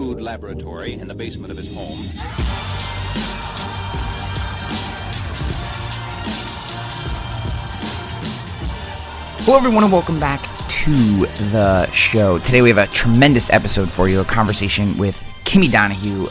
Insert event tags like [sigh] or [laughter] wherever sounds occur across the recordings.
crude laboratory in the basement of his home. Hello, everyone, and welcome back to the show. Today, we have a tremendous episode for you a conversation with Kimi Donahue,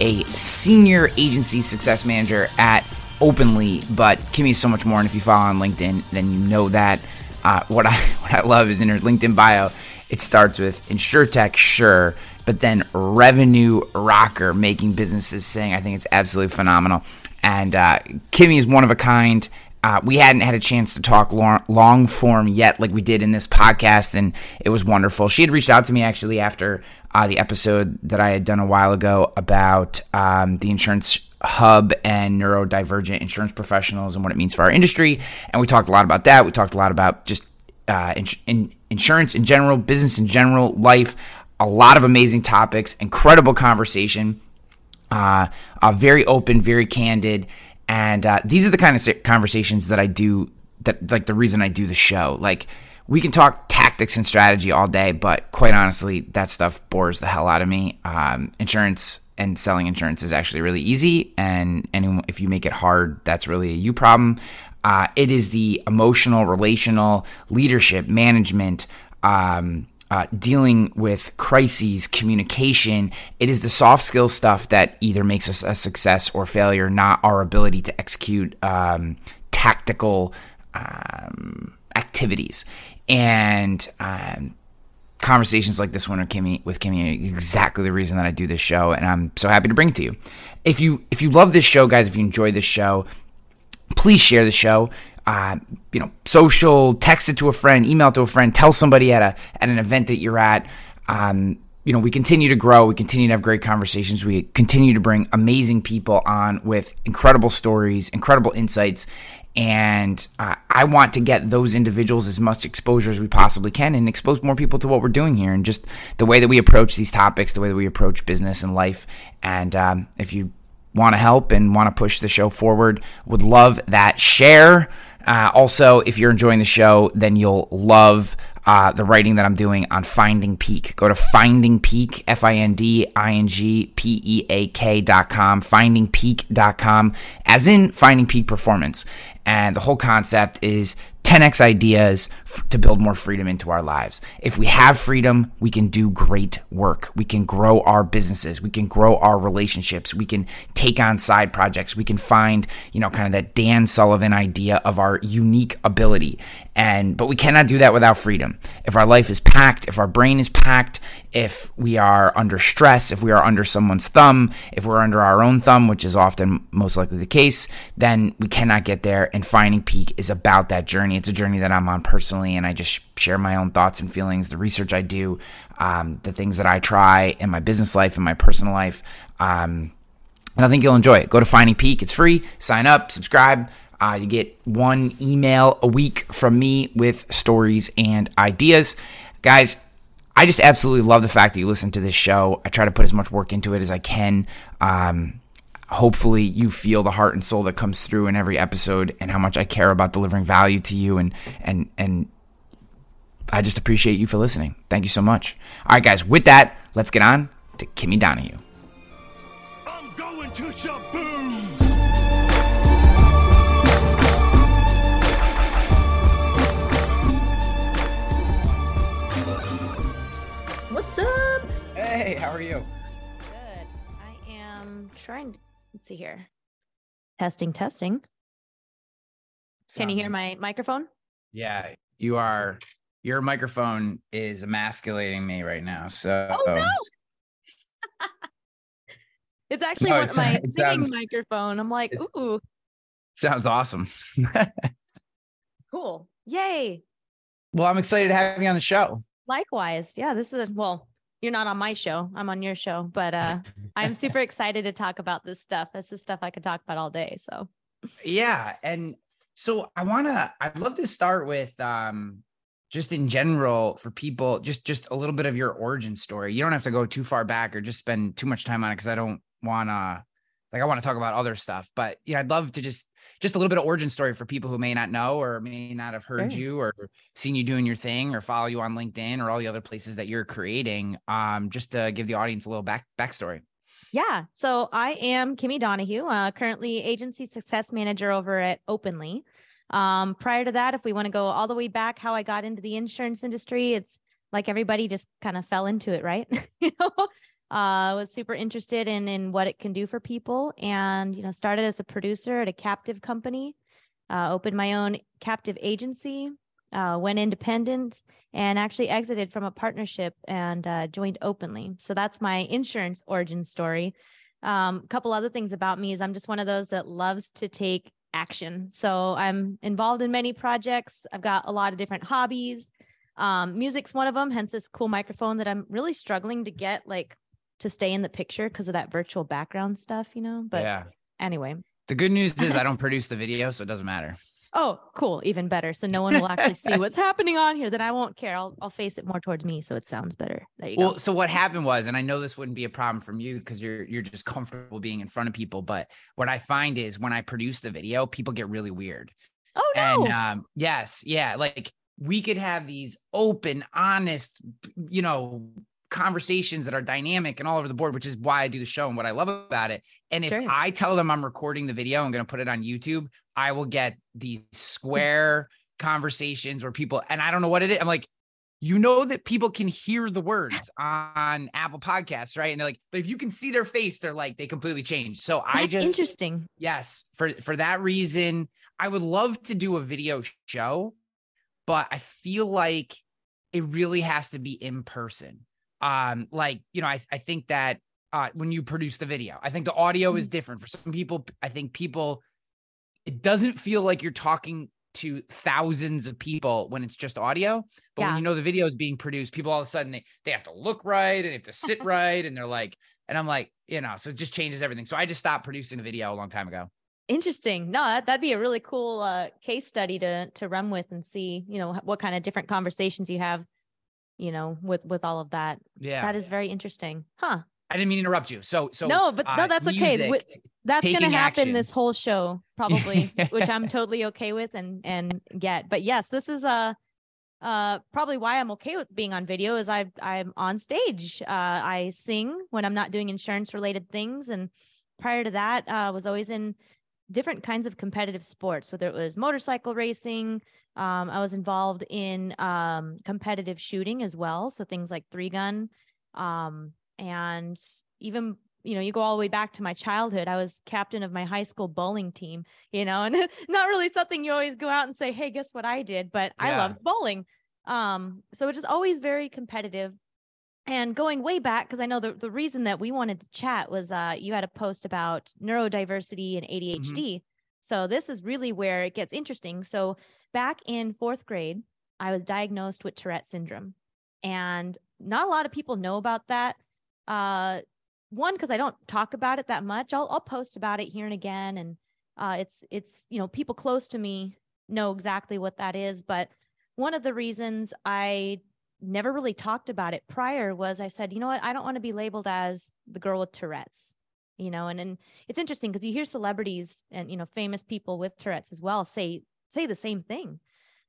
a senior agency success manager at Openly. But Kimi is so much more, and if you follow on LinkedIn, then you know that. Uh, what I [laughs] what I love is in her LinkedIn bio, it starts with InsureTech, sure, but then revenue rocker, making businesses sing. I think it's absolutely phenomenal. And uh, Kimi is one of a kind. Uh, we hadn't had a chance to talk long, long, form yet, like we did in this podcast, and it was wonderful. She had reached out to me actually after uh, the episode that I had done a while ago about um, the insurance hub and neurodivergent insurance professionals and what it means for our industry. And we talked a lot about that. We talked a lot about just uh, in, in insurance in general, business in general, life. A lot of amazing topics, incredible conversation, uh, uh, very open, very candid. And uh, these are the kind of conversations that I do, that like the reason I do the show. Like, we can talk tactics and strategy all day, but quite honestly, that stuff bores the hell out of me. Um, insurance and selling insurance is actually really easy, and and if you make it hard, that's really a you problem. Uh, it is the emotional, relational, leadership, management, um, uh, dealing with crises, communication. It is the soft skill stuff that either makes us a success or failure, not our ability to execute um, tactical um, activities. And um, conversations like this one with Kimi with Kimi exactly the reason that I do this show, and I'm so happy to bring it to you. If you if you love this show, guys, if you enjoy this show, please share the show. Uh, you know, social, text it to a friend, email it to a friend, tell somebody at a at an event that you're at. Um, you know, we continue to grow. We continue to have great conversations. We continue to bring amazing people on with incredible stories, incredible insights, and uh, I want to get those individuals as much exposure as we possibly can and expose more people to what we're doing here and just the way that we approach these topics, the way that we approach business and life. And um, if you want to help and want to push the show forward, would love that share. Uh, also, if you're enjoying the show, then you'll love uh, the writing that I'm doing on Finding Peak. Go to Finding Peak, F I N D I N G P E A K.com, findingpeak.com, as in Finding Peak Performance. And the whole concept is 10x ideas f- to build more freedom into our lives. If we have freedom, we can do great work. We can grow our businesses. We can grow our relationships. We can take on side projects. We can find, you know, kind of that Dan Sullivan idea of our unique ability. And but we cannot do that without freedom. If our life is packed, if our brain is packed, if we are under stress, if we are under someone's thumb, if we're under our own thumb, which is often most likely the case, then we cannot get there. And finding peak is about that journey. It's a journey that I'm on personally, and I just share my own thoughts and feelings, the research I do, um, the things that I try in my business life and my personal life. Um, and I think you'll enjoy it. Go to Finding Peak. It's free. Sign up, subscribe. Uh, you get one email a week from me with stories and ideas. Guys, I just absolutely love the fact that you listen to this show. I try to put as much work into it as I can. Um, hopefully, you feel the heart and soul that comes through in every episode, and how much I care about delivering value to you. And and and I just appreciate you for listening. Thank you so much. All right, guys. With that, let's get on to Kimi Donahue. I'm going to Shaboom! Hey, how are you? Good. I am trying to let's see here. Testing, testing. Can you hear my microphone? Yeah, you are. Your microphone is emasculating me right now. So Oh no! [laughs] it's actually No, one it my singing sounds- microphone. I'm like, ooh, sounds awesome. [laughs] cool. Yay. well, I'm excited to have you on the show. Likewise. Yeah, this is a, well, you're not on my show. I'm on your show, but uh [laughs] I'm super excited to talk about this stuff. This is stuff I could talk about all day. So yeah, and so I want to. I'd love to start with um, just in general for people, just just a little bit of your origin story. You don't have to go too far back or just spend too much time on it because I don't want to like I want to talk about other stuff, but yeah, I'd love to just just a little bit of origin story for people who may not know or may not have heard Sure. you or seen you doing your thing or follow you on LinkedIn or all the other places that you're creating. Um, just to give the audience a little back backstory. Yeah. So I am Kimi Donahue, uh, currently agency success manager over at Openly. Um, prior to that, if we want to go all the way back, how I got into the insurance industry, it's like everybody just kind of fell into it, right? [laughs] you know, uh, was super interested in in what it can do for people, and you know, started as a producer at a captive company, uh, opened my own captive agency, uh, went independent, and actually exited from a partnership and uh, joined Openly. So that's my insurance origin story. Um, a couple other things about me is I'm just one of those that loves to take action. So I'm involved in many projects. I've got a lot of different hobbies. Um, music's one of them, hence this cool microphone that I'm really struggling to get like to stay in the picture because of that virtual background stuff, you know. But yeah. anyway. The good news is I [laughs] don't produce the video, so it doesn't matter. Oh, cool. Even better. So no one will actually see what's [laughs] happening on here. Then I won't care. I'll I'll face it more towards me so it sounds better. There you Well, go. so what happened was, and I know this wouldn't be a problem from you because you're you're just comfortable being in front of people, but what I find is when I produce the video, people get really weird. Oh no. And um, yes, yeah, like we could have these open, honest, you know, conversations that are dynamic and all over the board, which is why I do the show and what I love about it. And if Sure. I tell them I'm recording the video, I'm going to put it on YouTube, I will get these square [laughs] conversations where people, and I don't know what it is. I'm like, you know that people can hear the words [laughs] on Apple Podcasts, right? And they're like, but if you can see their face, they're like they completely change. So I just interesting. Yes, for for that reason, I would love to do a video show, but I feel like it really has to be in person. Um, like you know, I I think that uh, when you produce the video, I think the audio is different for some people. I think people, it doesn't feel like you're talking to thousands of people when it's just audio. But when you know the video is being produced, people all of a sudden they they have to look right and they have to sit [laughs] right, and they're like, and I'm like, you know, so it just changes everything. So I just stopped producing a video a long time ago. Interesting. No, that, that'd be a really cool uh, case study to to run with and see, you know, what kind of different conversations you have, you know, with with all of that. Yeah. That is very interesting. Huh. I didn't mean to interrupt you. So, so No, but no, uh, that's okay. That's going to happen action. this whole show probably, [laughs] which I'm totally okay with and and get. But yes, this is uh uh probably why I'm okay with being on video is I I'm on stage. Uh I sing when I'm not doing insurance related things and prior to that uh was always in different kinds of competitive sports whether it was motorcycle racing um I was involved in um competitive shooting as well so things like three gun um and even you know you go all the way back to my childhood i was captain of my high school bowling team you know and [laughs] not really something you always go out and say hey guess what i did? But i loved bowling. Um so it is always very competitive and going way back because i know the, the reason that we wanted to chat was uh you had a post about neurodiversity and adhd so this is really where it gets interesting. So back in fourth grade i was diagnosed with tourette syndrome. And not a lot of people know about that. Uh one because i don't talk about it that much I'll, I'll post about it here and again. And uh it's it's you know people close to me know exactly what that is. But one of the reasons i never really talked about it prior was i said you know what i don't want to be labeled as the girl with tourette's you know and and it's interesting because you hear celebrities and you know famous people with tourette's as well say say the same thing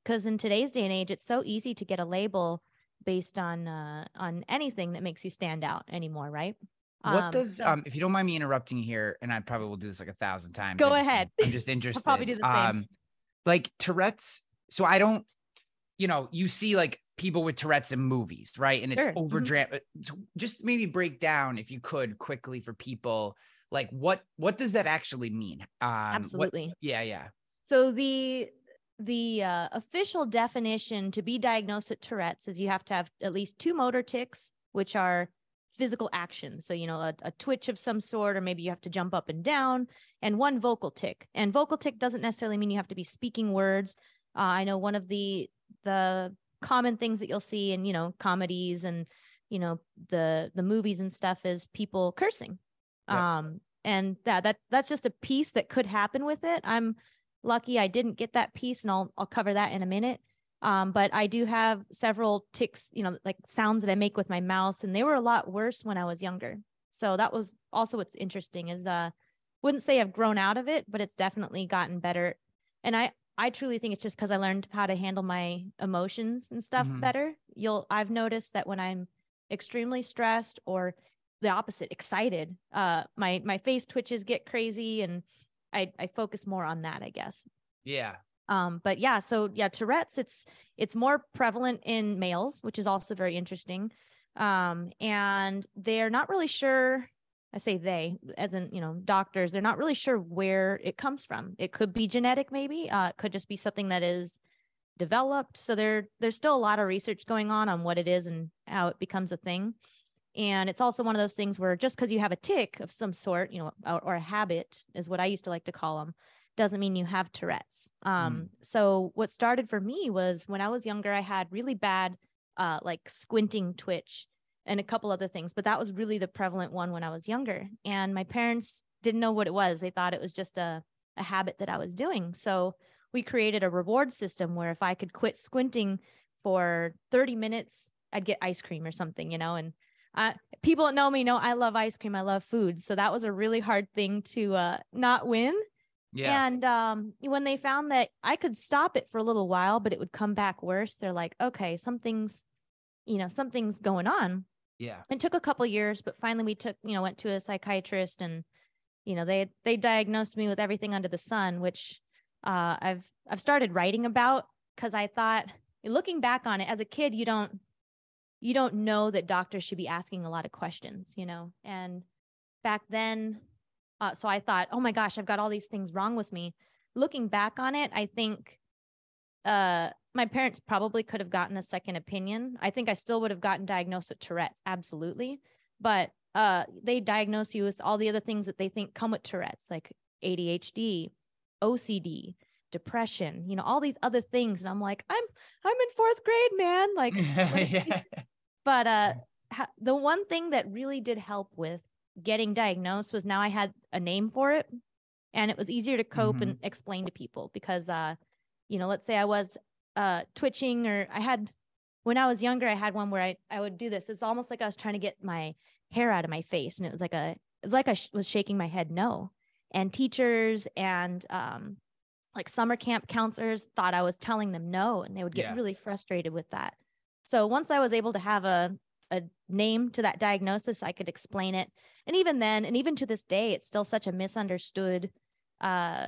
because in today's day and age it's so easy to get a label based on uh on anything that makes you stand out anymore right what Um, does so- um if you don't mind me interrupting here, and I probably will do this like a thousand times. Go I just- ahead. I'm [laughs] just interested. probably do the same. Um, like Tourette's. So I don't, you know, you see like people with Tourette's in movies, right? And it's Sure, mhm. overdra- uh, Just maybe break down if you could quickly for people, like what what does that actually mean? Um, what- absolutely yeah, yeah. So the the uh, official definition to be diagnosed with Tourette's is you have to have at least two motor tics, which are physical actions. So you know a, a twitch of some sort, or maybe you have to jump up and down, and one vocal tic. And vocal tic doesn't necessarily mean you have to be speaking words. Uh, I know one of the the common things that you'll see in you know comedies and you know the the movies and stuff is people cursing. Yeah. Um, and that that that's just a piece that could happen with it. I'm lucky I didn't get that piece, and I'll I'll cover that in a minute. Um, but I do have several tics, you know, like sounds that I make with my mouth, and they were a lot worse when I was younger. So that was also what's interesting is uh wouldn't say I've grown out of it, but it's definitely gotten better. And I I truly think it's just because I learned how to handle my emotions and stuff Mhm. better. You'll I've noticed that when I'm extremely stressed or the opposite, excited, uh my my face twitches get crazy and I I focus more on that, I guess. Yeah. Um, but yeah, so yeah, Tourette's it's it's more prevalent in males, which is also very interesting. Um, and they're not really sure. I say they, as in you know, doctors. They're not really sure where it comes from. It could be genetic, maybe. Uh, it could just be something that is developed. So there there's still a lot of research going on on what it is and how it becomes a thing. And it's also one of those things where just because you have a tic of some sort, you know, or, or a habit is what I used to like to call them, doesn't mean you have Tourette's. Um, so what started for me was when I was younger, I had really bad, uh, like squinting twitch and a couple other things, but that was really the prevalent one when I was younger. And my parents didn't know what it was. They thought it was just a, a habit that I was doing. So we created a reward system where if I could quit squinting for 30 minutes, I'd get ice cream or something, you know, and uh, people that know me know I love ice cream. I love food. So that was a really hard thing to uh, not win. Yeah. And um, when they found that I could stop it for a little while, but it would come back worse, they're like, okay, something's, you know, something's going on. Yeah. It took a couple years, but finally we took, you know, went to a psychiatrist and, you know, they they diagnosed me with everything under the sun, which uh, I've I've started writing about because I thought, looking back on it, as a kid, you don't you don't know that doctors should be asking a lot of questions, you know, and back then uh, so I thought, oh my gosh, I've got all these things wrong with me. Looking back on it, I think uh, my parents probably could have gotten a second opinion. I think I still would have gotten diagnosed with Tourette's, absolutely. But uh, they diagnose you with all the other things that they think come with Tourette's, like ADHD, OCD, depression, you know, all these other things. And I'm like, I'm I'm in fourth grade, man. Like, yeah. [laughs] but uh, the one thing that really did help with getting diagnosed was now I had a name for it, and it was easier to cope and explain to people because, uh, you know, let's say I was uh twitching or I had when I was younger, I had one where I I would do this. It's almost like I was trying to get my hair out of my face, and it was like a it's like I sh- was shaking my head no. And teachers and um like summer camp counselors thought I was telling them no, and they would get Yeah. really frustrated with that. So once I was able to have a a name to that diagnosis, I could explain it. And even then, and even to this day, it's still such a misunderstood uh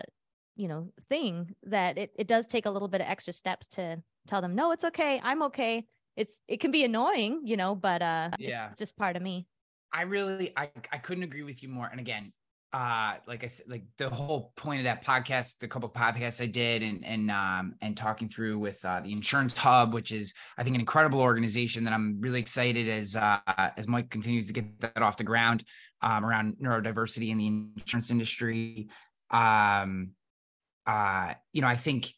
you know thing that it, it does take a little bit of extra steps to tell them no it's okay i'm okay it's it can be annoying you know but uh Yeah. it's just part of me I really I I couldn't agree with you more. And again, uh like I said, like the whole point of that podcast, the couple podcasts I did and and um and talking through with uh the insurance hub, which is I think an incredible organization that I'm really excited as uh as Mike continues to get that off the ground um around neurodiversity in the insurance industry. Um uh you know, I think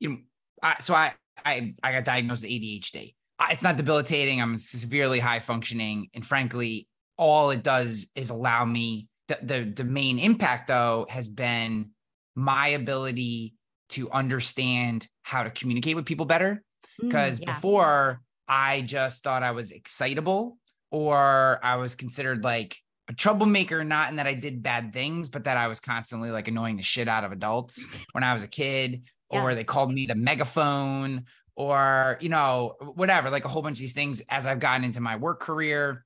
you know I, so I I I got diagnosed with ADHD. It's not debilitating. I'm severely high functioning, and frankly, all it does is allow me the, the the main impact though has been my ability to understand how to communicate with people better Mm, because yeah. before I just thought I was excitable or I was considered like a troublemaker, not in that I did bad things, but that I was constantly like annoying the shit out of adults when I was a kid, or they called me the megaphone, or you know, whatever, like a whole bunch of these things as I've gotten into my work career.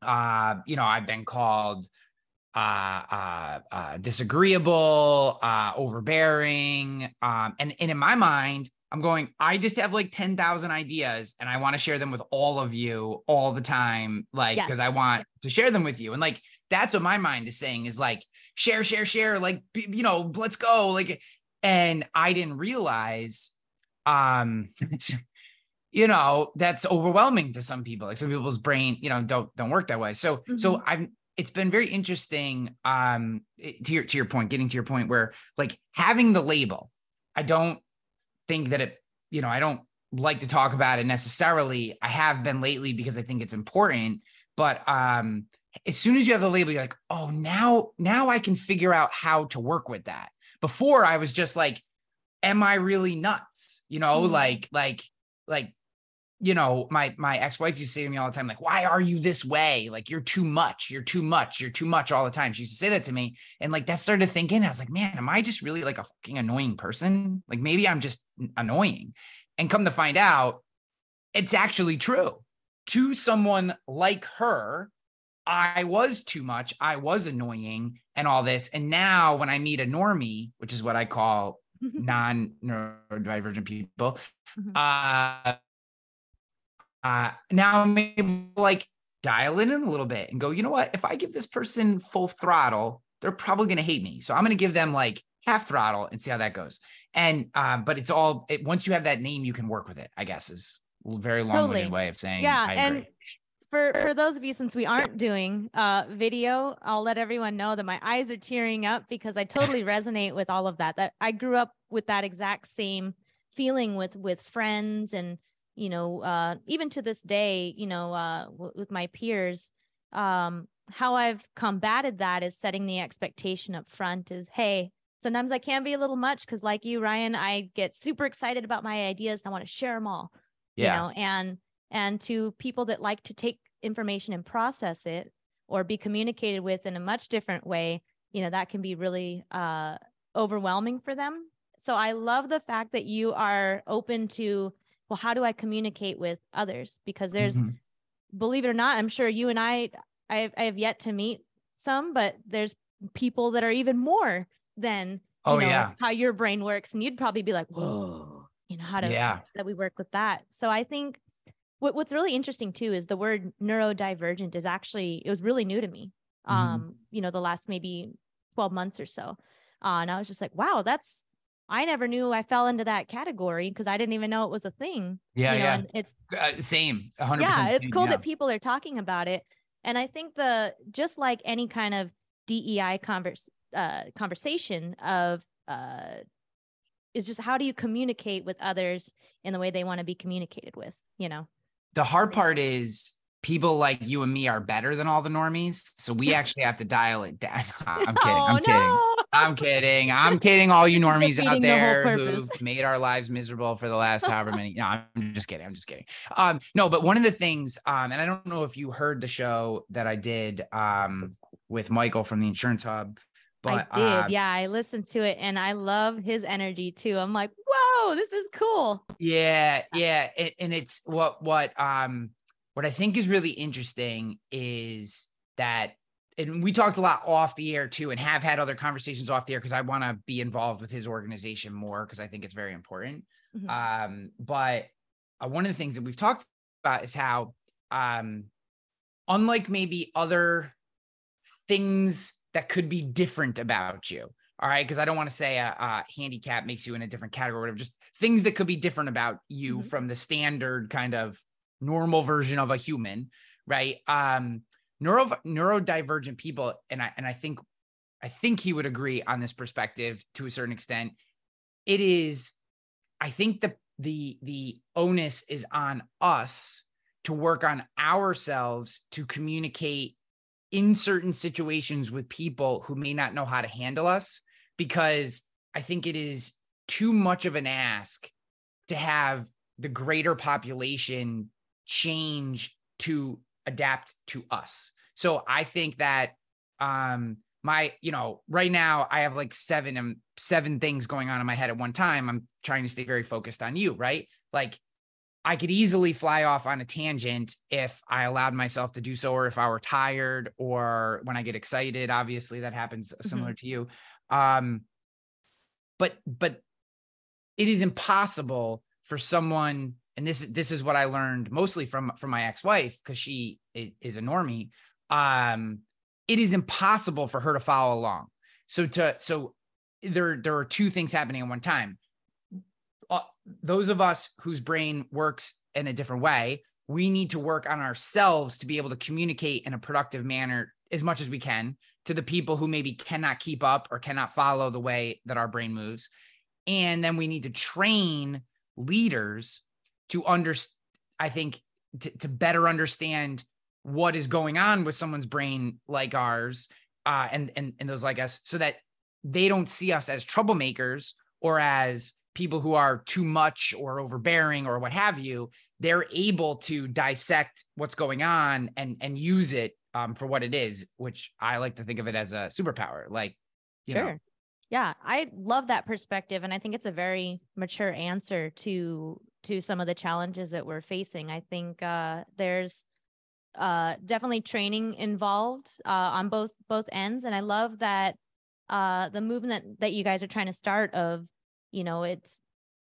Uh, you know, I've been called uh, uh, uh, disagreeable, uh, overbearing. Um, and, and in my mind, I'm going, I just have like 10,000 ideas and I want to share them with all of you all the time. Like, Yes. cause I want to share them with you. And like, that's what my mind is saying is like, share, share, share, like, you know, let's go. Like, and I didn't realize, um, [laughs] you know, that's overwhelming to some people. Like some people's brain, you know, don't, don't work that way. So, so I'm, it's been very interesting um to your to your point getting to your point where like having the label i don't think that it you know i don't like to talk about it necessarily i have been lately because i think it's important but um as soon as you have the label you're like oh now now i can figure out how to work with that before i was just like am i really nuts you know Mhm. like like like you know, my my ex-wife used to say to me all the time, like, why are you this way? Like, you're too much, you're too much, you're too much all the time. She used to say that to me. And like that started thinking, I was like, man, am I just really like a fucking annoying person? Like maybe I'm just annoying. And come to find out, it's actually true. To someone like her, I was too much. I was annoying and all this. And now when I meet a normie, which is what I call non neurodivergent people, Mhm. uh, uh, now I'm able to, like dial it in a little bit and go, you know what? If I give this person full throttle, they're probably going to hate me. So I'm going to give them like half throttle and see how that goes. And, um, but it's all, it, once you have that name, you can work with it, I guess is a very long Totally. way of saying, Yeah, I and for for those of you since we aren't doing uh video i'll let everyone know that my eyes are tearing up because i totally [laughs] resonate with all of that that i grew up with that exact same feeling with with friends and you know uh even to this day you know uh w- with my peers um how i've combated that is setting the expectation up front is hey sometimes i can be a little much because like you ryan i get super excited about my ideas and i want to share them all yeah. you know and and to people that like to take information and process it or be communicated with in a much different way you know that can be really uh overwhelming for them so i love the fact that you are open to well how do i communicate with others because there's Mhm. believe it or not i'm sure you and i i I have yet to meet some but there's people that are even more than you Oh, know, yeah. how your brain works and you'd probably be like whoa you know how to Yeah. that we work with that. So I think what, what's really interesting too is the word neurodivergent is actually it was really new to me. Mhm. Um, you know, the last maybe 12 months or so. Uh, and I was just like, wow, that's I never knew I fell into that category because I didn't even know it was a thing. Yeah. you know, yeah. and it's Uh, same. 100%. yeah, it's same, cool yeah. that people are talking about it. And I think the just like any kind of DEI converse uh, conversation of uh, is just how do you communicate with others in the way they want to be communicated with, you know? the hard part is people like you and me are better than all the normies. So we [laughs] actually have to dial it down. [laughs] I'm kidding. Oh, I'm kidding. no. I'm kidding. I'm kidding. All you [laughs] normies out Defeating the there who've made our lives miserable for the last however many. No, I'm just kidding. I'm just kidding. Um, no, but one of the things, um, and I don't know if you heard the show that I did um with Michael from the Insurance Hub, but I did. uh, yeah, I listened to it and I love his energy too. I'm like, whoa, this is cool. Yeah, yeah, it, and it's what what um what I think is really interesting is that and we talked a lot off the air too and have had other conversations off the air because I want to be involved with his organization more because I think it's very important. Mhm. Um but uh, one of the things that we've talked about is how um unlike maybe other things that could be different about you all right? Because i don't want to say a, a handicap makes you in a different category or whatever just things that could be different about you Mhm. from the standard kind of normal version of a human right? Um neuro neurodivergent people and i and i think i think he would agree on this perspective to a certain extent. It is i think the the the onus is on us to work on ourselves to communicate in certain situations with people who may not know how to handle us because I think it is too much of an ask to have the greater population change to adapt to us. So I think that um my you know right now I have like seven um seven things going on in my head at one time. I'm trying to stay very focused on you, right? Like I could easily fly off on a tangent if I allowed myself to do so, or if I were tired, or when I get excited. Obviously, that happens similar to you. Um, but but it is impossible for someone, and this this is what I learned mostly from from my ex wife because she is a normie. Um, it is impossible for her to follow along. So to so there there are two things happening at one time uh, those of us whose brain works in a different way, we need to work on ourselves to be able to communicate in a productive manner as much as we can to the people who maybe cannot keep up or cannot follow the way that our brain moves. And then we need to train leaders to understand, I think, to, to better understand what is going on with someone's brain like ours uh, and, and, and those like us so that they don't see us as troublemakers or as people who are too much or overbearing or what have you, they're able to dissect what's going on and and use it um, for what it is, which I like to think of it as a superpower. Like, you sure. know, Yeah, I love that perspective and I think it's a very mature answer to to some of the challenges that we're facing. I think uh there's uh definitely training involved uh on both both ends and I love that uh the movement that you guys are trying to start of you know it's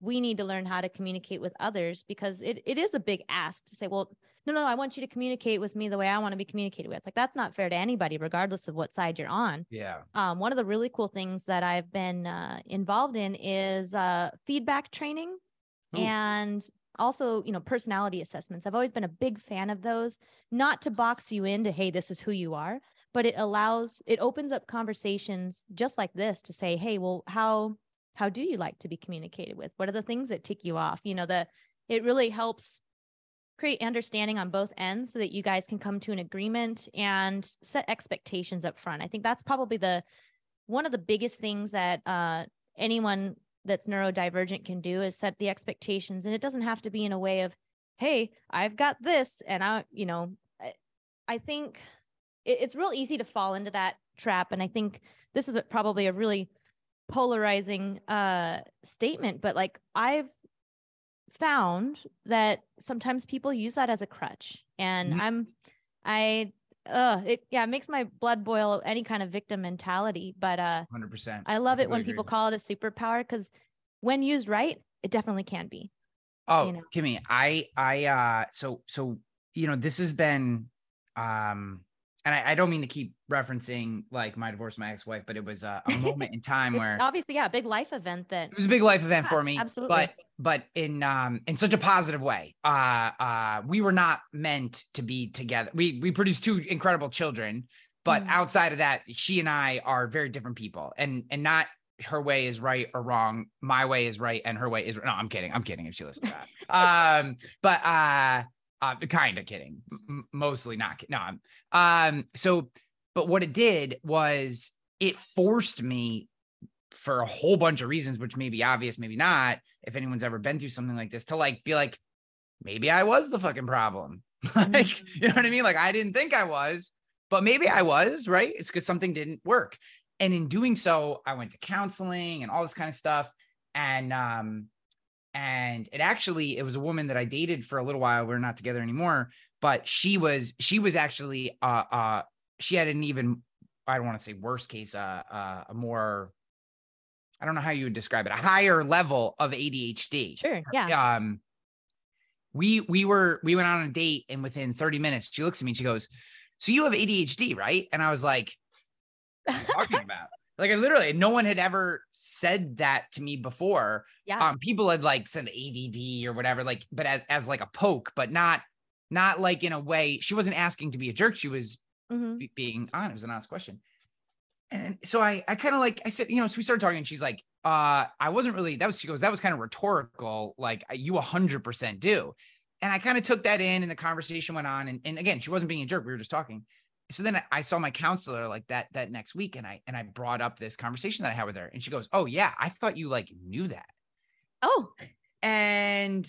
we need to learn how to communicate with others because it, it is a big ask to say well no no i want you to communicate with me the way i want to be communicated with. Like that's not fair to anybody regardless of what side you're on. Yeah, um, one of the really cool things that i've been uh, involved in is uh, feedback training Ooh. and also you know personality assessments. I've always been a big fan of those not to box you into hey this is who you are but it allows it opens up conversations just like this to say hey well how how do you like to be communicated with? What are the things that tick you off? You know the it really helps create understanding on both ends so that you guys can come to an agreement and set expectations up front. I think that's probably the one of the biggest things that uh, anyone that's neurodivergent can do is set the expectations. And it doesn't have to be in a way of hey i've got this and i you know i, I think it, it's real easy to fall into that trap. And i think this is a, probably a really polarizing uh statement but like i've found that sometimes people use that as a crutch and Mhm. i'm i uh it yeah it makes my blood boil any kind of victim mentality but uh hundred percent. i love it when completely people call it a superpower because when used right it definitely can be Oh, you know. Kimi, I, I, uh, so, so, you know, this has been, um, and I, I don't mean to keep referencing like my divorce, my ex-wife, but it was a, a [laughs] moment in time where obviously yeah a big life event that it was a big life event Yeah, for me, absolutely. but, but in, um, in such a positive way. Uh, uh, we were not meant to be together. We, we produced two incredible children, but Mm. outside of that, she and I are very different people and, and not her way is right or wrong. My way is right. And her way is, no, I'm kidding. I'm kidding if she listens to that. [laughs] um, but, uh, uh, kind of kidding, M- mostly not. No, I'm, um, so, but what it did was it forced me for a whole bunch of reasons, which may be obvious, maybe not. If anyone's ever been through something like this, to like be like, maybe I was the fucking problem. [laughs] like, you know what I mean? Like, I didn't think I was, but maybe I was, right? It's because something didn't work. And in doing so, I went to counseling and all this kind of stuff. And, um, and it actually, it was a woman that I dated for a little while. We're not together anymore, but she was, she was actually, uh, uh, she had an even, I don't want to say worst case, uh, uh, a more, I don't know how you would describe it, a higher level of ADHD. sure yeah Um, we we were we went on a date, and within 30 minutes, she looks at me and she goes, "So you have ADHD, right?" And I was like, "What are you talking [laughs] about?" Like, I literally, no one had ever said that to me before. yeah Um, people had like said ADD or whatever, like, but as as like a poke, but not not like in a way. She wasn't asking to be a jerk. She was Mhm. be- being honest. It was an honest question. And so I, I kind of like, I said, you know, so we started talking and she's like, uh, I wasn't really, that was, she goes, that was kind of rhetorical. Like you a hundred percent do. And I kind of took that in and the conversation went on. And, and again, she wasn't being a jerk. We were just talking. So then I, saw my counselor like that, that next week. And I, and I brought up this conversation that I had with her and she goes, Oh yeah, I thought you like knew that. oh And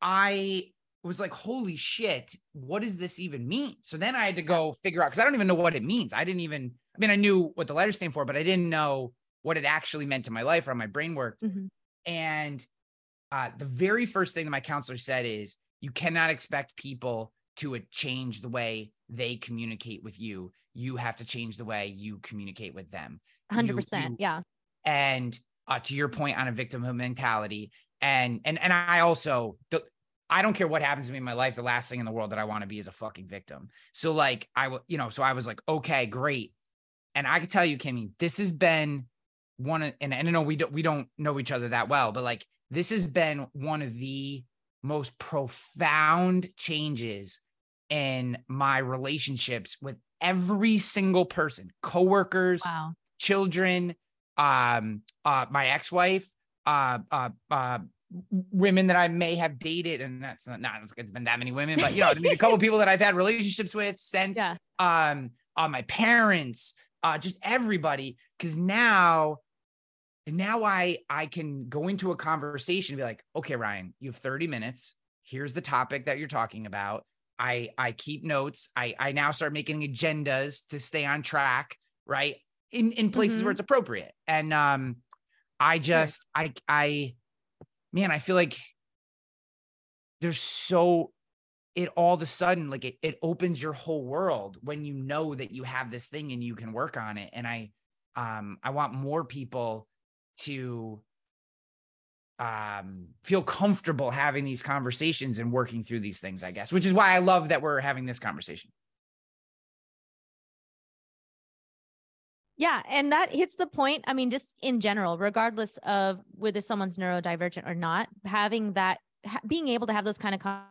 I was like, holy shit, what does this even mean? So then I had to go figure out because I don't even know what it means. I didn't even, I mean, I knew what the letters stand for, but I didn't know what it actually meant to my life or how my brain worked. Mhm. And uh, the very first thing that my counselor said is, you cannot expect people to change the way they communicate with you. You have to change the way you communicate with them. 100% you- yeah. and uh, to your point on a victimhood mentality and and and i also the, i don't care what happens to me in my life the last thing in the world that i want to be is a fucking victim. So like i w- you know so i was like okay great. And i could tell you kimi this has been one of and, and i know we don't we don't know each other that well but like this has been one of the most profound changes in my relationships with every single person coworkers wow children, um, uh, my ex-wife, uh, uh, uh, women that I may have dated, and that's not, not it's been that many women, but you know, I mean, a couple [laughs] people that I've had relationships with since, Yeah. um, uh, my parents, uh, just everybody, because now And now I I can go into a conversation and be like, okay, Ryan, you have 30 minutes. Here's the topic that you're talking about. I I keep notes. I I now start making agendas to stay on track, right? In in places Mhm. where it's appropriate. And um I just I I man, I feel like there's so it all of a sudden like it, it opens your whole world when you know that you have this thing and you can work on it and i um i want more people to um feel comfortable having these conversations and working through these things i guess which is why i love that we're having this conversation Yeah, and that hits the point. I mean, just in general, regardless of whether someone's neurodivergent or not, having that, ha- being able to have those kind of con-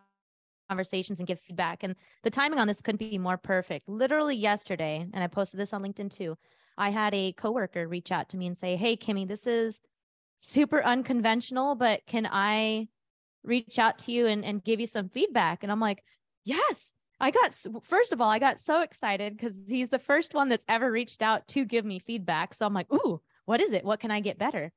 conversations and give feedback. And the timing on this couldn't be more perfect. Literally yesterday, and I posted this on LinkedIn too. I had a coworker reach out to me and say, "Hey, Kimi, this is super unconventional, but can I reach out to you and, and give you some feedback?" And I'm like, "Yes." I got first of all, I got so excited because he's the first one that's ever reached out to give me feedback. So I'm like, ooh, what is it? What can I get better?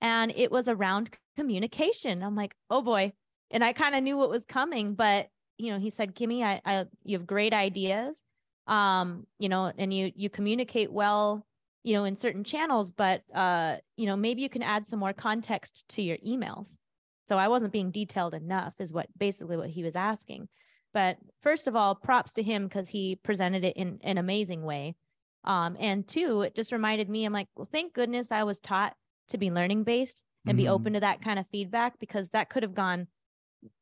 And it was around communication. I'm like, oh boy. And I kind of knew what was coming, but you know, he said, Kimi, I, I you have great ideas. Um, you know, and you you communicate well, you know, in certain channels, but uh, you know, maybe you can add some more context to your emails. So I wasn't being detailed enough, is what basically what he was asking. But first of all, props to him because he presented it in an amazing way. Um, and two, it just reminded me, I'm like, well, thank goodness I was taught to be learning based and be Mhm. open to that kind of feedback because that could have gone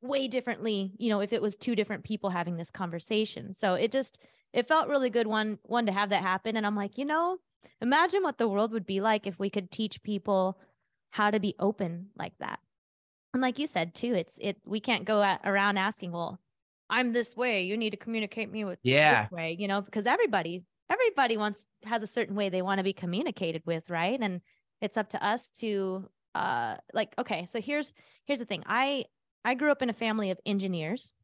way differently, you know, if it was two different people having this conversation. So it just it felt really good one one to have that happen. And I'm like, you know, imagine what the world would be like if we could teach people how to be open like that. And like you said too, it's it we can't go at, around asking, well, I'm this way. You need to communicate me with Yeah. this way, you know, because everybody everybody wants has a certain way they want to be communicated with, right? And it's up to us to uh like okay, so here's here's the thing. I I grew up in a family of engineers.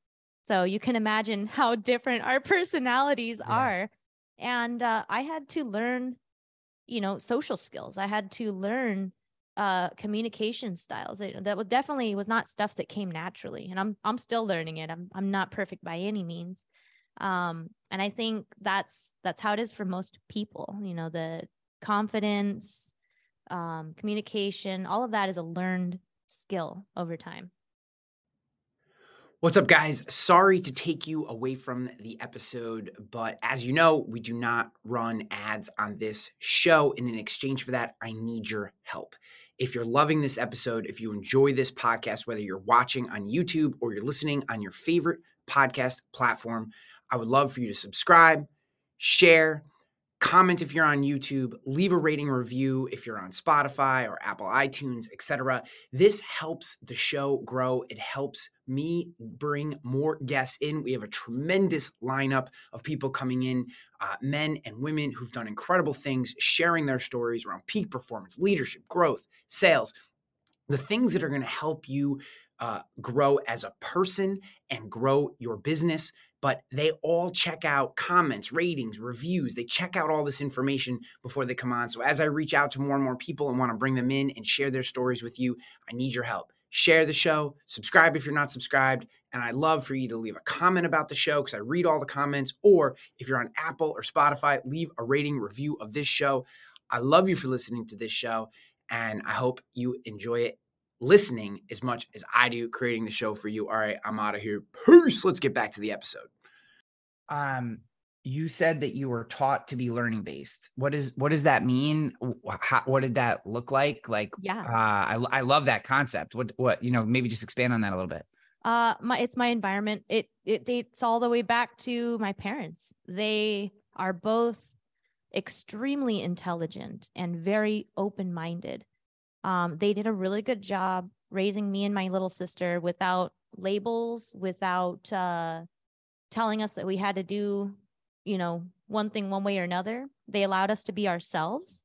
So you can imagine [laughs] how different our personalities Yeah. are. And uh, I had to learn, you know, social skills. I had to learn uh communication styles. That was definitely was not stuff that came naturally and i'm i'm still learning it. I'm i'm not perfect by any means. Um and i think that's that's how it is for most people you know the confidence um communication all of that is a learned skill over time What's up, guys? Sorry to take you away from the episode, but as you know, we do not run ads on this show. And in exchange for that, I need your help. If you're loving this episode, if you enjoy this podcast, whether you're watching on YouTube or you're listening on your favorite podcast platform, I would love for you to subscribe, share, comment if you're on YouTube, leave a rating review if you're on Spotify or Apple iTunes, etc. This helps the show grow. It helps me bring more guests in. We have a tremendous lineup of people coming in, uh, men and women who've done incredible things, sharing their stories around peak performance, leadership, growth, sales, the things that are going to help you uh, grow as a person and grow your business. But they all check out comments, ratings, reviews. They check out all this information before they come on. So as I reach out to more and more people and want to bring them in and share their stories with you, I need your help. Share the show, subscribe if you're not subscribed, and I'd love for you to leave a comment about the show because I read all the comments. Or if you're on Apple or Spotify, leave a rating review of this show. I love you for listening to this show, and I hope you enjoy it listening as much as I do creating the show for you. All right, I'm out of here. Peace. Let's get back to the episode. Um, you said that you were taught to be learning based. What is what does that mean? How, what did that look like? Like, Yeah. uh, I I love that concept. What what you know? Maybe just expand on that a little bit. Uh, my it's my environment. It it dates all the way back to my parents. They are both extremely intelligent and very open minded. Um, they did a really good job raising me and my little sister without labels, without uh, telling us that we had to do, you know, one thing one way or another. They allowed us to be ourselves,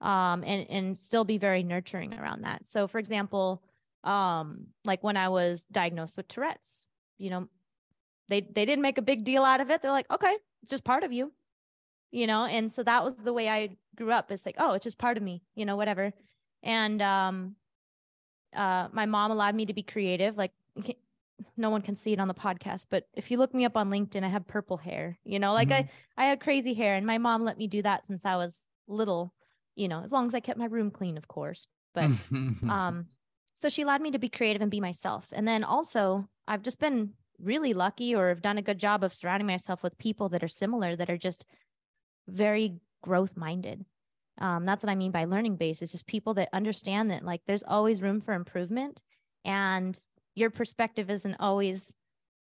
um, and and still be very nurturing around that. So, for example, um, like when I was diagnosed with Tourette's, you know, they they didn't make a big deal out of it. They're like, okay, it's just part of you, you know. And so that was the way I grew up. It's like, oh, it's just part of me, you know, whatever. And um, uh, my mom allowed me to be creative. Like, [laughs] no one can see it on the podcast, but if you look me up on LinkedIn, I have purple hair. You know, like I I had crazy hair, and my mom let me do that since I was little. You know, as long as I kept my room clean, of course. But um [laughs] so she allowed me to be creative and be myself and then also i've just been really lucky or have done a good job of surrounding myself with people that are similar that are just very growth minded um, that's what i mean by learning based it's just people that understand that like there's always room for improvement and your perspective isn't always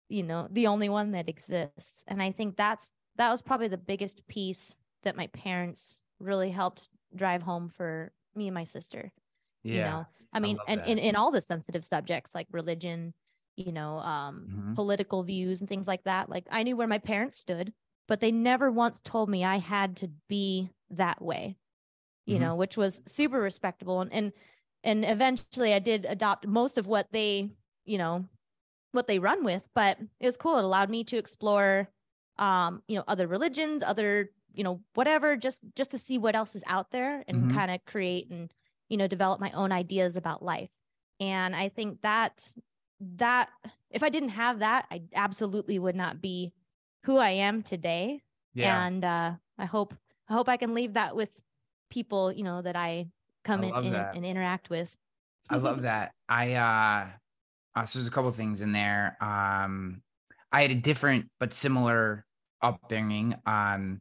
you know the only one that exists. And i think that's that was probably the biggest piece that my parents really helped drive home for me and my sister yeah you know? I mean love and in, in all the sensitive subjects like religion you know um Mhm. political views and things like that. Like i knew where my parents stood but they never once told me i had to be that way you Mhm. know which was super respectable. And and and eventually i did adopt most of what they you know what they run with but it was cool. It allowed me to explore um you know other religions other you know whatever just just to see what else is out there and Mhm. kind of create and you know develop my own ideas about life. And i think that that if i didn't have that i absolutely would not be who i am today. Yeah. And uh i hope i hope i can leave that with people you know that i come I in, in and interact with. I love that. I uh, uh so there's a couple things in there. Um I had a different but similar upbringing. Um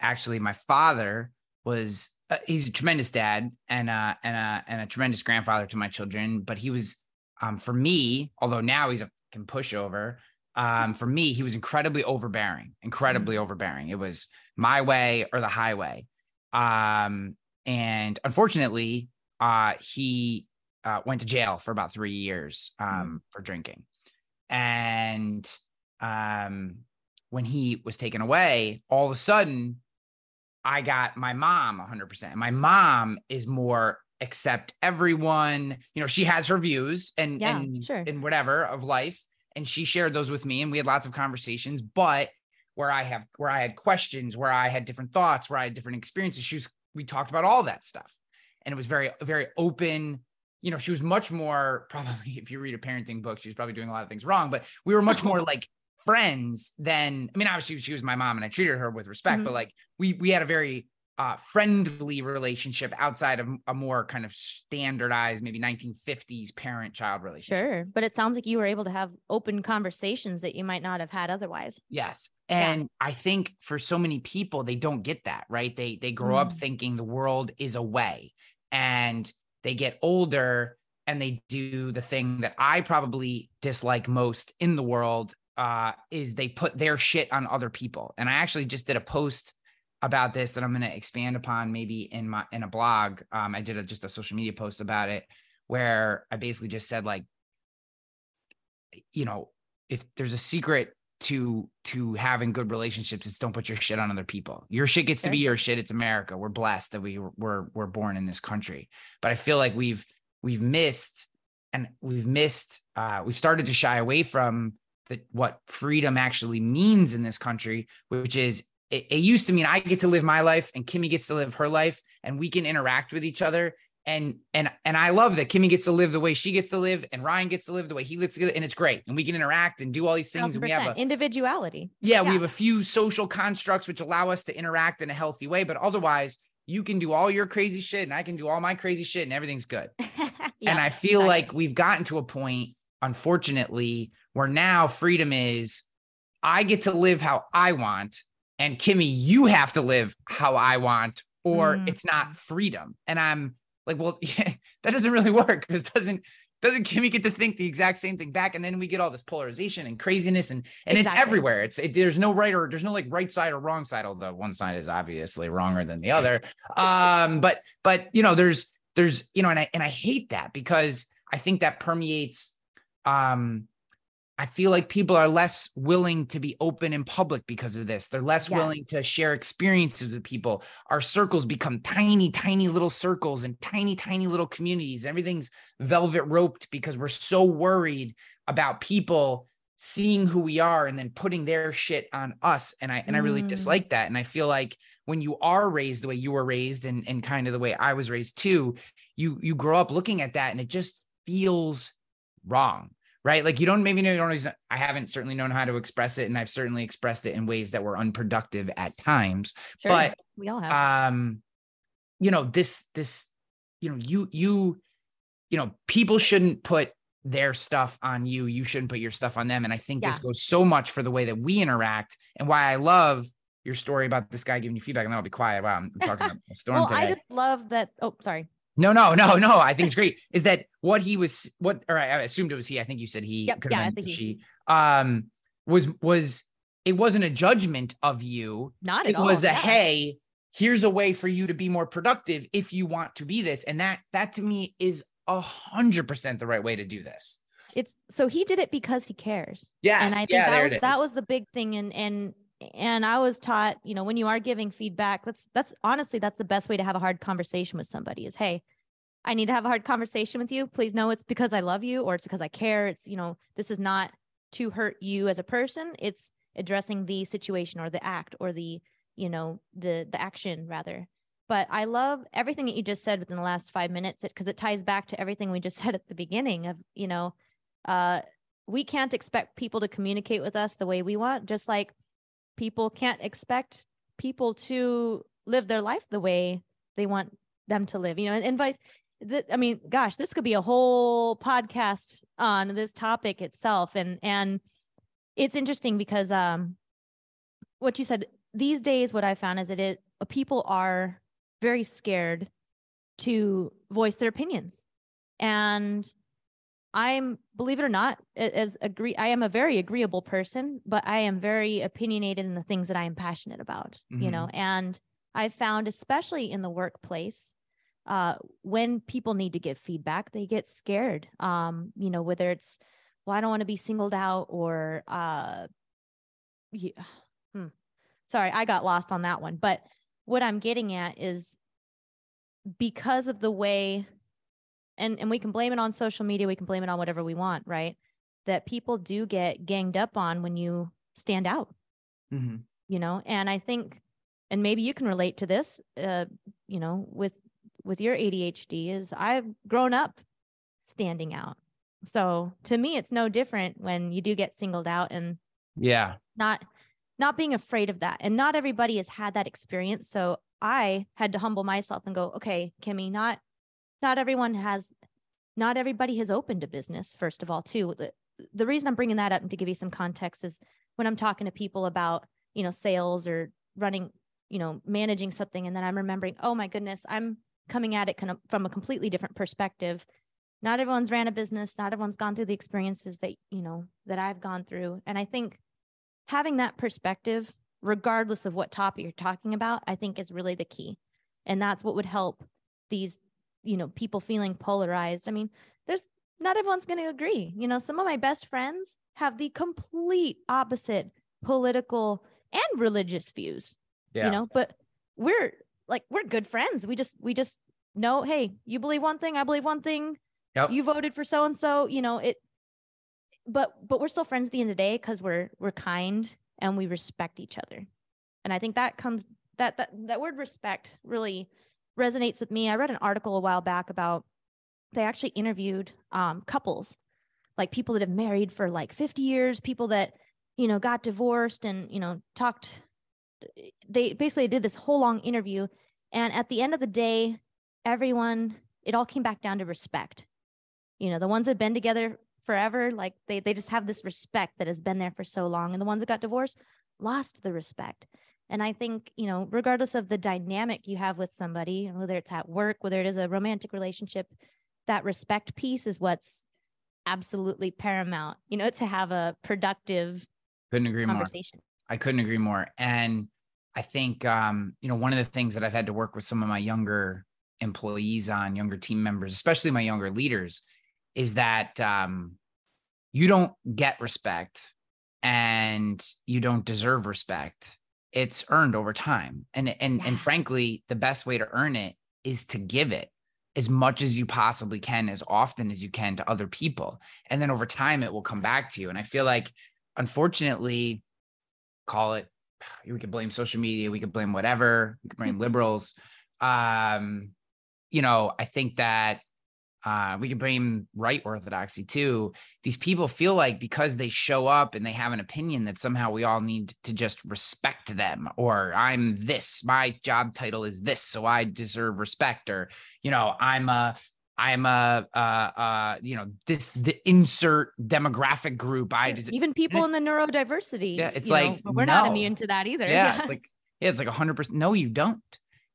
actually my father was uh, he's a tremendous dad and uh and uh and a tremendous grandfather to my children, but he was um for me, although now he's a fucking pushover, um for me he was incredibly overbearing, incredibly overbearing. It was my way or the highway. Um and unfortunately, uh he uh, went to jail for about three years um, for drinking. And um, when he was taken away, all of a sudden, I got my mom 100%. My mom is more accept everyone. You know, she has her views and Yeah, and sure. and whatever of life, and she shared those with me, and we had lots of conversations. But where I have where I had questions, where I had different thoughts, where I had different experiences, she was we talked about all that stuff, and it was very very open you know, she was much more [laughs] probably if you read a parenting book, she was probably doing a lot of things wrong, but we were much [laughs] more like friends than I mean, obviously she was my mom and I treated her with respect, Mhm. but like we we had a very uh friendly relationship outside of a more kind of standardized, maybe 1950s parent-child relationship. sure but it sounds like you were able to have open conversations that you might not have had otherwise Yes. Yeah. And I think for so many people, they don't get that, right? They they grow up Mm. thinking the world is a way and they get older and they do the thing that I probably dislike most in the world uh, is they put their shit on other people. And I actually just did a post about this that I'm going to expand upon maybe in my in a blog. Um, I did a, just a social media post about it where I basically just said like, you know, if there's a secret to to having good relationships it's don't put your shit on other people. Your shit gets to be your shit. It's america. We're blessed that we were we're born in this country. But i feel like we've we've missed and we've missed uh we've started to shy away from the what freedom actually means in this country which is it, it used to mean i get to live my life and kimi gets to live her life and we can interact with each other and and and I love that Kimi gets to live the way she gets to live, and Ryan gets to live the way he lives, and it's great, and we can interact and do all these things. And we have a, individuality yeah, we have a few social constructs which allow us to interact in a healthy way, but otherwise, you can do all your crazy shit, and I can do all my crazy shit, and everything's good. [laughs] Yeah, and I feel exactly. like we've gotten to a point, unfortunately, where now freedom is I get to live how I want, and Kimi, you have to live how I want, or Mm. it's not freedom. And I'm like, well, [laughs] yeah, that doesn't really work because doesn't doesn't Kimi get to think the exact same thing back, and then we get all this polarization and craziness, and and it's everywhere. It's it, there's no right or there's no like right side or wrong side, although one side is obviously wronger than the other. [laughs] Um, but but you know, there's there's you know, and I and I hate that because I think that permeates. Um, I feel like people are less willing to be open in public because of this. They're less willing to share experiences with people. Our circles become tiny, tiny little circles and tiny, tiny little communities. Everything's velvet roped because we're so worried about people seeing who we are and then putting their shit on us. And I and I really Mm. dislike that. And I feel like when you are raised the way you were raised and, and kind of the way I was raised too, you you grow up looking at that and it just feels wrong right like you don't maybe know you don't always i haven't certainly known how to express it and i've certainly expressed it in ways that were unproductive at times Sure, but we all have. um you know this this you know you you you know people shouldn't put their stuff on you you shouldn't put your stuff on them and i think this goes so much for the way that we interact and why i love your story about this guy giving you feedback and then i'll be quiet wow i'm talking about a [laughs] storm well, today I just love that. Oh, sorry. No no no no. I think it's great. Is that what he was what or i assumed it was he. I think you said he Yep, yeah, it's a he. she. Um was was it wasn't a judgment of you. Not at it all. was a yeah. hey here's a way for you to be more productive if you want to be this. And that that to me is a hundred percent the right way to do this. It's so he did it because he cares. yes. And I think yeah, that was that was the big thing. And and and I was taught, you know, when you are giving feedback, that's that's honestly that's the best way to have a hard conversation with somebody is hey, I need to have a hard conversation with you. Please know it's because I love you or it's because I care. It's, you know, this is not to hurt you as a person. It's addressing the situation or the act or the, you know, the the action rather. But I love everything that you just said within the last 5 minutes because it ties back to everything we just [laughs] said at the beginning of, you know, uh we can't expect people to communicate with us the way we want, just like people can't expect people to live their life the way they want them to live, you know, and, and vice. Th- I mean, gosh, this could be a whole podcast on this topic itself, and and it's interesting because um, what you said these days, what I found is that it people are very scared to voice their opinions, and I'm, believe it or not, as agree, I am a very agreeable person, but I am very opinionated in the things that I am passionate about, you know, and I've found, especially in the workplace, uh, when people need to give feedback, they get scared. Um, you know, whether it's, well, I don't want to be singled out or, uh, yeah, [sighs] hmm. sorry, I got lost on that one. But what I'm getting at is because of the way and and we can blame it on social media we can blame it on whatever we want right? That people do get ganged up on when you stand out. Mhm. you know and i think and maybe you can relate to this uh you know with with your adhd is i've grown up standing out. So to me it's no different when you do get singled out and yeah. not not being afraid of that. And not everybody has had that experience. So i had to humble myself and go okay kimi not not everyone has not everybody has opened a business first of all too. The, the reason i'm bringing that up and to give you some context is when i'm talking to people about you know sales or running you know managing something and then i'm remembering oh my goodness i'm coming at it kind of from a completely different perspective. Not everyone's ran a business not everyone's gone through the experiences that you know that i've gone through. And i think having that perspective regardless of what topic you're talking about i think is really the key. And that's what would help these you know people feeling polarized i mean there's not everyone's going to agree you know some of my best friends have the complete opposite political and religious views yeah you know but we're like we're good friends we just we just know hey you believe one thing i believe one thing Yep. you voted for so and so you know it but but we're still friends at the end of the day because we're we're kind and we respect each other and i think that comes that that that word respect really resonates with me. I read an article a while back about they actually interviewed um, couples like people that have married for like 50 years people that you know got divorced and you know talked they basically did this whole long interview. And at the end of the day everyone it all came back down to respect. You know the ones that have been together forever like they they just have this respect that has been there for so long. And the ones that got divorced lost the respect and i think you know regardless of the dynamic you have with somebody whether it's at work whether it is a romantic relationship that respect piece is what's absolutely paramount you know to have a productive couldn't agree more conversation I couldn't agree more. And I think um, you know, one of the things that I've had to work with some of my younger employees on, younger team members, especially my younger leaders, is that um, you don't get respect and you don't deserve respect. It's earned over time. And and Yeah. and frankly, the best way to earn it is to give it as much as you possibly can, as often as you can to other people. And then over time it will come back to you. And I feel like unfortunately, call it [sighs] we could blame social media we could blame whatever we could blame [laughs] liberals um you know, I think that uh, we can blame right orthodoxy too. These people feel like because they show up and they have an opinion that somehow we all need to just respect them, or I'm this, my job title is this, so I deserve respect, or you know, I'm a I'm a, uh, uh, you know, this the insert demographic group. I just even people in the neurodiversity. Yeah, it's you know, like, we're not immune to that either. yeah, it's [laughs] like yeah, it's like a hundred percent. No, you don't.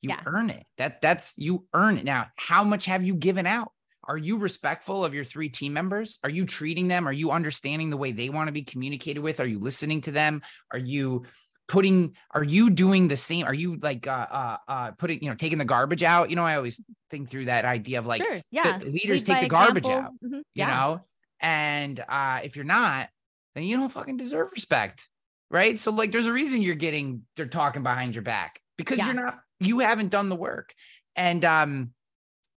You Yeah. earn it. That that's you earn it. Now, how much have you given out? Are you respectful of your three team members? Are you treating them? Are you understanding the way they want to be communicated with? Are you listening to them? Are you putting are you doing the same are you like uh uh uh putting you know taking the garbage out you know i always think through that idea of like sure. Yeah. the leaders Lead take the garbage example. out Mhm. you Yeah. know and uh if you're not then you don't fucking deserve respect right so like there's a reason you're getting they're talking behind your back because Yeah. you're not you haven't done the work and um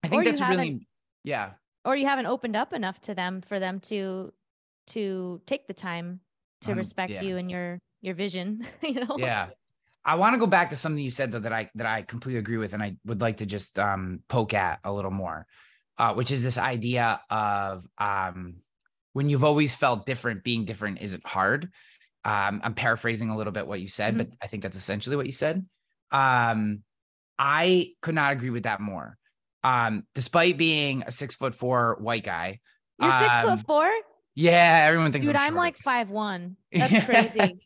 i think Or that's really yeah. Or you haven't opened up enough to them for them to to take the time to Um, respect yeah. you and your your vision [laughs] you know? Yeah. I want to go back to something you said though that i that i completely agree with and i would like to just um poke at a little more uh which is this idea of um when you've always felt different being different isn't hard. Um i'm paraphrasing a little bit what you said Mhm. but i think that's essentially what you said. Um i could not agree with that more um despite being a six foot four white guy you're six um, foot four yeah everyone thinks dude i'm, i'm like five one [laughs] that's crazy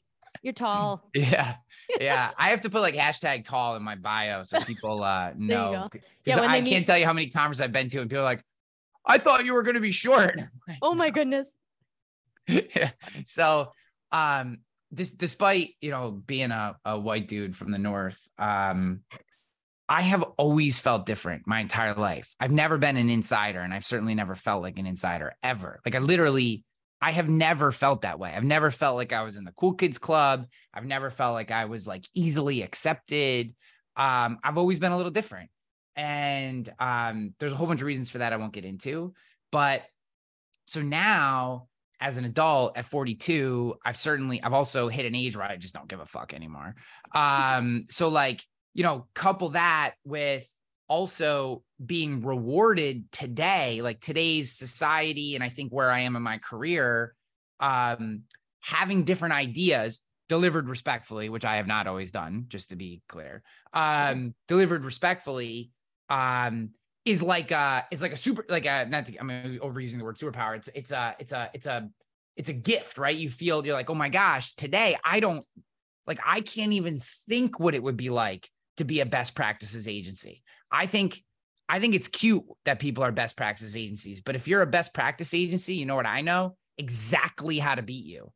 you're tall [laughs] Yeah. Yeah. I have to put like hashtag tall in my bio so people uh [laughs] know. Yeah, I they can't tell you how many conferences I've been to and people are like, I thought you were gonna be short. oh my goodness yeah. So um dis- despite you know being a, a white dude from the north, um I have always felt different my entire life. I've never been an insider, and I've certainly never felt like an insider ever. Like I literally, I have never felt that way. I've never felt like I was in the cool kids club. I've never felt like I was like easily accepted. Um, I've always been a little different. And um, there's a whole bunch of reasons for that I won't get into. But so now as an adult at 42, I've certainly I've also hit an age where I just don't give a fuck anymore. Um, so like, you know, couple that with also being rewarded today, like today's society, and I think where I am in my career, um, having different ideas delivered respectfully, which I have not always done, just to be clear. Um, delivered respectfully, um, is like uh is like a super like a not to, I'm overusing the word superpower. It's it's a it's a it's a it's a gift, right? You feel you're like, oh my gosh, today I don't like I can't even think what it would be like to be a best practices agency. I think I think it's cute that people are best practices agencies, but if you're a best practice agency, you know what I know? Exactly how to beat you.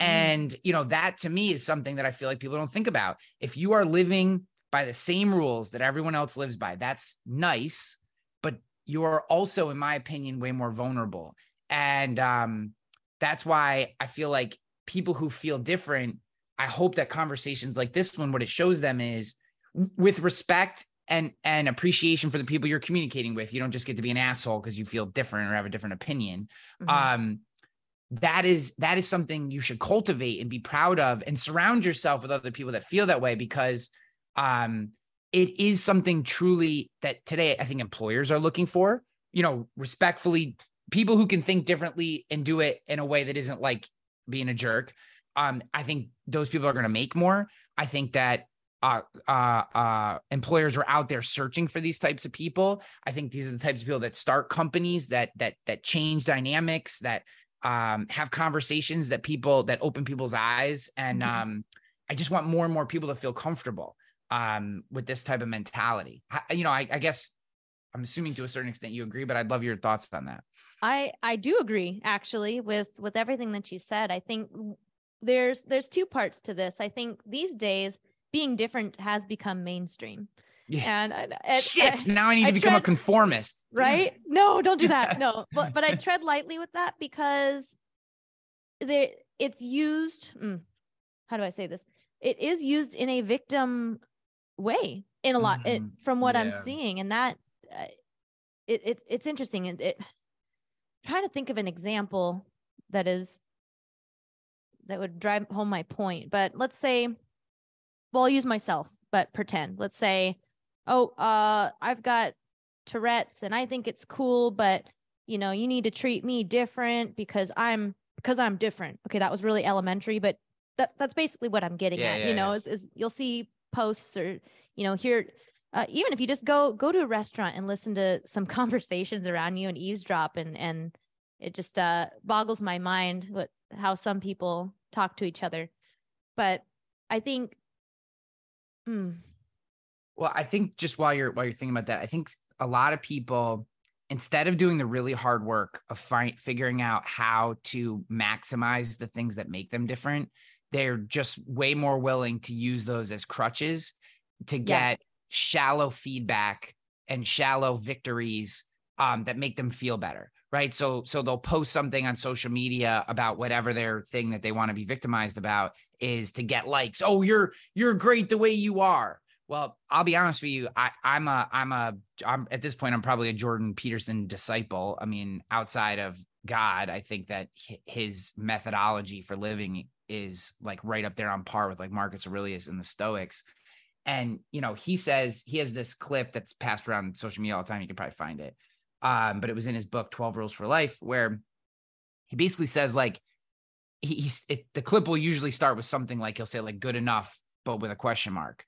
And you know, that to me is something that I feel like people don't think about. If you are living by the same rules that everyone else lives by, that's nice, but you are also in my opinion way more vulnerable. And um that's why I feel like people who feel different, I hope that conversations like this one what it shows them is with respect and and appreciation for the people you're communicating with you don't just get to be an asshole because you feel different or have a different opinion. Mhm. um that is that is something you should cultivate and be proud of and surround yourself with other people that feel that way because um it is something truly that today i think employers are looking for you know respectfully people who can think differently and do it in a way that isn't like being a jerk. Um i think those people are going to make more. I think that uh, uh, uh, employers are out there searching for these types of people. I think these are the types of people that start companies that that that change dynamics, that um, have conversations that people that open people's eyes, and Mhm. um, I just want more and more people to feel comfortable um, with this type of mentality. I, you know, I, I guess I'm assuming to a certain extent you agree, but I'd love your thoughts on that. I I do agree actually with with everything that you said. I think there's there's two parts to this. I think these days being different has become mainstream. Yeah. And, I- and Shit! I- now I need I to become a conformist, right? No, don't do that. [laughs] No, but but I tread lightly with that because there it's used. mm, how do I say this? It is used in a victim way in a lot it, Mhm. from what I'm seeing, and that uh, it, it's it's interesting. And it trying to think of an example that is that would drive home my point. But let's say, well, I'll use myself, but pretend. Let's say, oh, uh, I've got Tourette's and I think it's cool, but you know, you need to treat me different because I'm because I'm different. Okay, that was really elementary, but that's that's basically what I'm getting Yeah, at. yeah, you know, yeah. is, is you'll see posts or you know here. Uh, even if you just go go to a restaurant and listen to some [laughs] conversations around you and eavesdrop and and it just uh boggles my mind what how some people talk to each other but i think hmm, Well, I think just while you're while you're thinking about that, I think a lot of people instead of doing the really hard work of find, figuring out how to maximize the things that make them different, they're just way more willing to use those as crutches to get Yes. shallow feedback and shallow victories um, that make them feel better right? So so they'll post something on social media about whatever their thing that they want to be victimized about is to get likes. Oh you're you're great the way you are. Well i'll be honest with you i i'm a i'm a i'm at this point i'm probably a jordan peterson disciple. I mean outside of god i think that his methodology for living is like right up there on par with like marcus aurelius and the stoics. And you know he says he has this clip that's passed around social media all the time you can probably find it um but it was in his book 12 rules for life where he basically says like he, he's it, the clip will usually start with something like he'll say like good enough but with a question mark.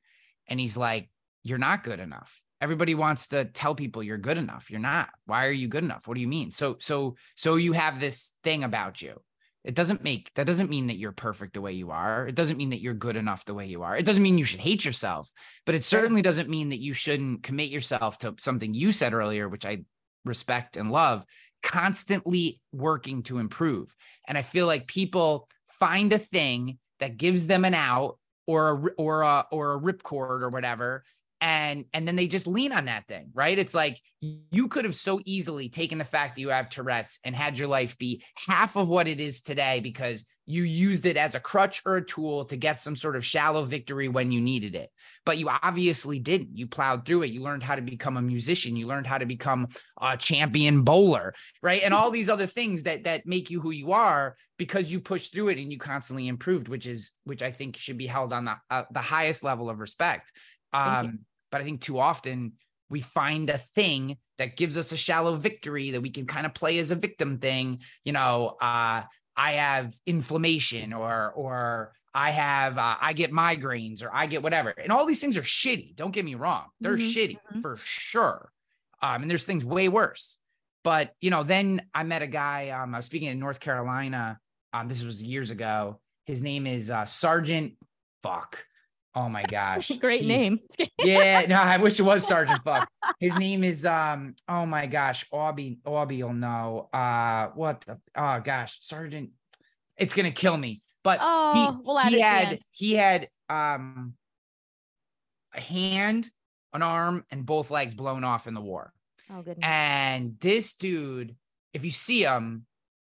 And he's like you're not good enough. Everybody wants to tell people you're good enough. You're not. Why are you good enough? What do you mean? So so so you have this thing about you. It doesn't make that doesn't mean that you're perfect the way you are. It doesn't mean that you're good enough the way you are. It doesn't mean you should hate yourself but it certainly doesn't mean that you shouldn't commit yourself to something you said earlier which i respect and love constantly working to improve. And i feel like people find a thing that gives them an out or a or a or a ripcord or whatever and and then they just lean on that thing right? It's like you could have so easily taken the fact that you have tourette's and had your life be half of what it is today because you used it as a crutch or a tool to get some sort of shallow victory when you needed it. But you obviously didn't. You plowed through it. You learned how to become a musician. You learned how to become a champion bowler right? And all these other things that that make you who you are because you pushed through it and you constantly improved which is which i think should be held on the uh, the highest level of respect. Um but i think too often we find a thing that gives us a shallow victory that we can kind of play as a victim thing. You know uh i have inflammation or or i have uh, i get migraines or i get whatever. And all these things are shitty. Don't get me wrong. They're Mhm, shitty mhm. for sure. Um and there's things way worse. But you know then i met a guy um i was speaking in north carolina um this was years ago. His name is uh sergeant fuck oh my gosh [laughs] great He's- name [laughs] yeah, no, I wish it was Sergeant [laughs] Fuck. His name is um. Oh my gosh, Aubie. Aubie will know. Uh, what the? Oh gosh, Sergeant. It's gonna kill me. But oh we'll he to the had he had um a hand, an arm, and both legs blown off in the war. oh goodness And this dude, if you see him,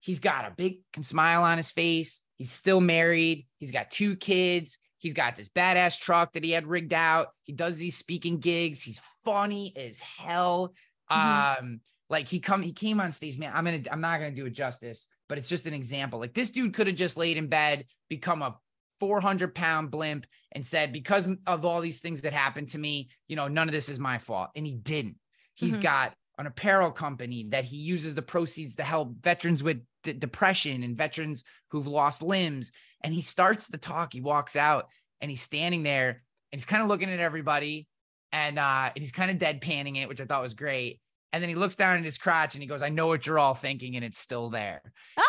he's got a big smile on his face. He's still married. He's got two kids. He's got this badass truck that he had rigged out. He does these speaking gigs. He's funny as hell. Mhm. Um, like he come he came on stage, man. I'm gonna I'm not gonna do it justice, but it's just an example. Like this dude could have just laid in bed, become a 400 pound blimp, and said, because of all these things that happened to me, you know, none of this is my fault. And he didn't. He's Mhm. got an apparel company that he uses the proceeds to help veterans with d- depression and veterans who've lost limbs. And he starts to talk. He walks out and he's standing there and he's kind of looking at everybody and uh and he's kind of deadpanning it, which I thought was great. And then he looks down at his crotch and he goes, I know what you're all thinking, and it's still there.